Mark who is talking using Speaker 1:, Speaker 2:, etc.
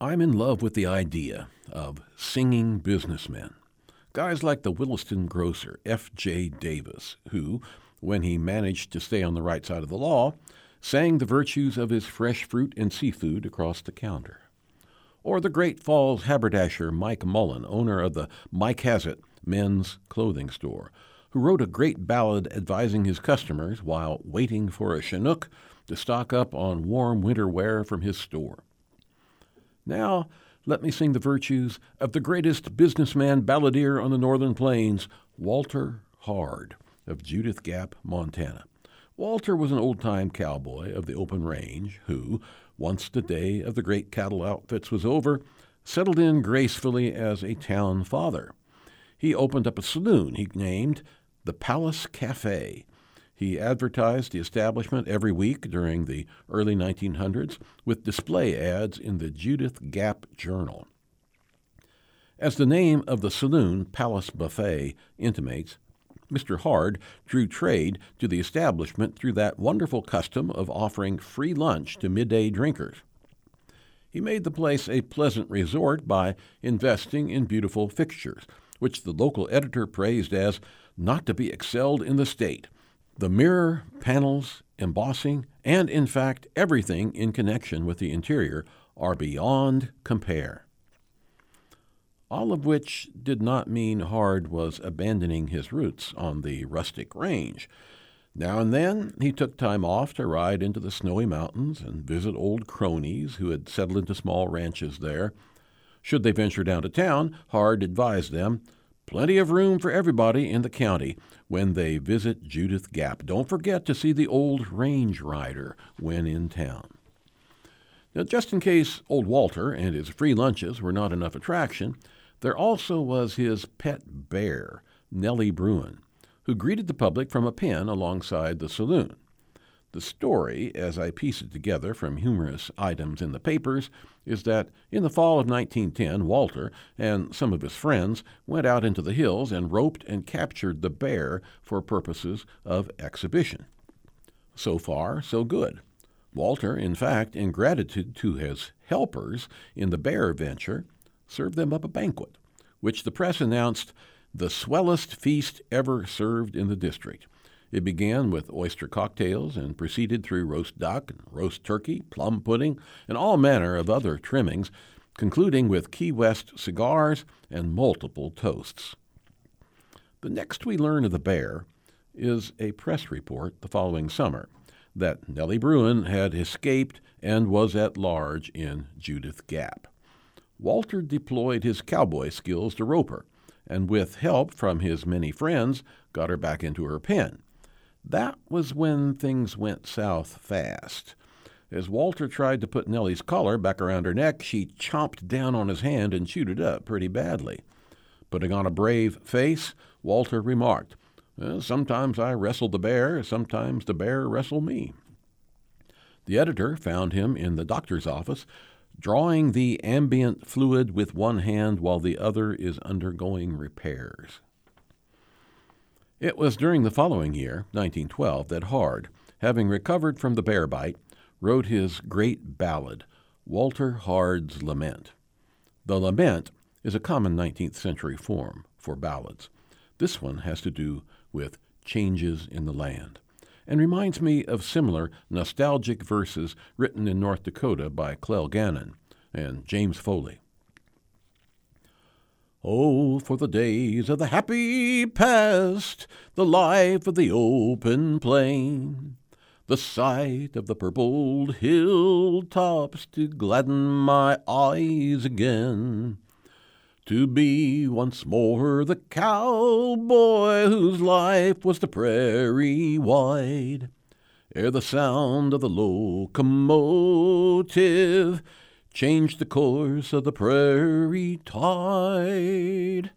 Speaker 1: I'm in love with the idea of singing businessmen. Guys like the Williston grocer, F.J. Davis, who, when he managed to stay on the right side of the law, sang the virtues of his fresh fruit and seafood across the counter. Or the Great Falls haberdasher Mike Mullen, owner of the Mike Hazzett men's clothing store, who wrote a great ballad advising his customers while waiting for a Chinook to stock up on warm winter wear from his store. Now, let me sing the virtues of the greatest businessman balladeer on the northern plains, Walter Hard of Judith Gap, Montana. Walter was an old time cowboy of the open range who, once the day of the great cattle outfits was over, settled in gracefully as a town father. He opened up a saloon he named the Palace Cafe, he advertised the establishment every week during the early 1900s with display ads in the Judith Gap Journal. As the name of the saloon, Palace Buffet, intimates, Mr. Hard drew trade to the establishment through that wonderful custom of offering free lunch to midday drinkers. He made the place a pleasant resort by investing in beautiful fixtures, which the local editor praised as not to be excelled in the state, the mirror, panels, embossing, and in fact everything in connection with the interior are beyond compare. All of which did not mean Hard was abandoning his roots on the rustic range. Now and then he took time off to ride into the snowy mountains and visit old cronies who had settled into small ranches there. Should they venture down to town, Hard advised them Plenty of room for everybody in the county when they visit Judith Gap. Don't forget to see the old range rider when in town. Now, just in case old Walter and his free lunches were not enough attraction, there also was his pet bear, Nellie Bruin, who greeted the public from a pen alongside the saloon. The story, as I piece it together from humorous items in the papers, is that in the fall of 1910, Walter and some of his friends went out into the hills and roped and captured the bear for purposes of exhibition. So far, so good. Walter, in fact, in gratitude to his helpers in the bear venture, served them up a banquet, which the press announced the swellest feast ever served in the district. It began with oyster cocktails and proceeded through roast duck and roast turkey, plum pudding, and all manner of other trimmings, concluding with Key West cigars and multiple toasts. The next we learn of the bear is a press report the following summer that Nellie Bruin had escaped and was at large in Judith Gap. Walter deployed his cowboy skills to rope her, and with help from his many friends, got her back into her pen. That was when things went south fast. As Walter tried to put Nellie's collar back around her neck, she chomped down on his hand and chewed it up pretty badly. Putting on a brave face, Walter remarked, well, Sometimes I wrestle the bear, sometimes the bear wrestle me. The editor found him in the doctor's office, drawing the ambient fluid with one hand while the other is undergoing repairs. It was during the following year, 1912, that Hard, having recovered from the bear bite, wrote his great ballad, Walter Hard's Lament. The lament is a common 19th century form for ballads. This one has to do with changes in the land and reminds me of similar nostalgic verses written in North Dakota by Clell Gannon and James Foley. Oh, for the days of the happy past, the life of the open plain, the sight of the purpled hilltops to gladden my eyes again. To be once more the cowboy whose life was the prairie wide, ere the sound of the locomotive changed the course of the prairie tide.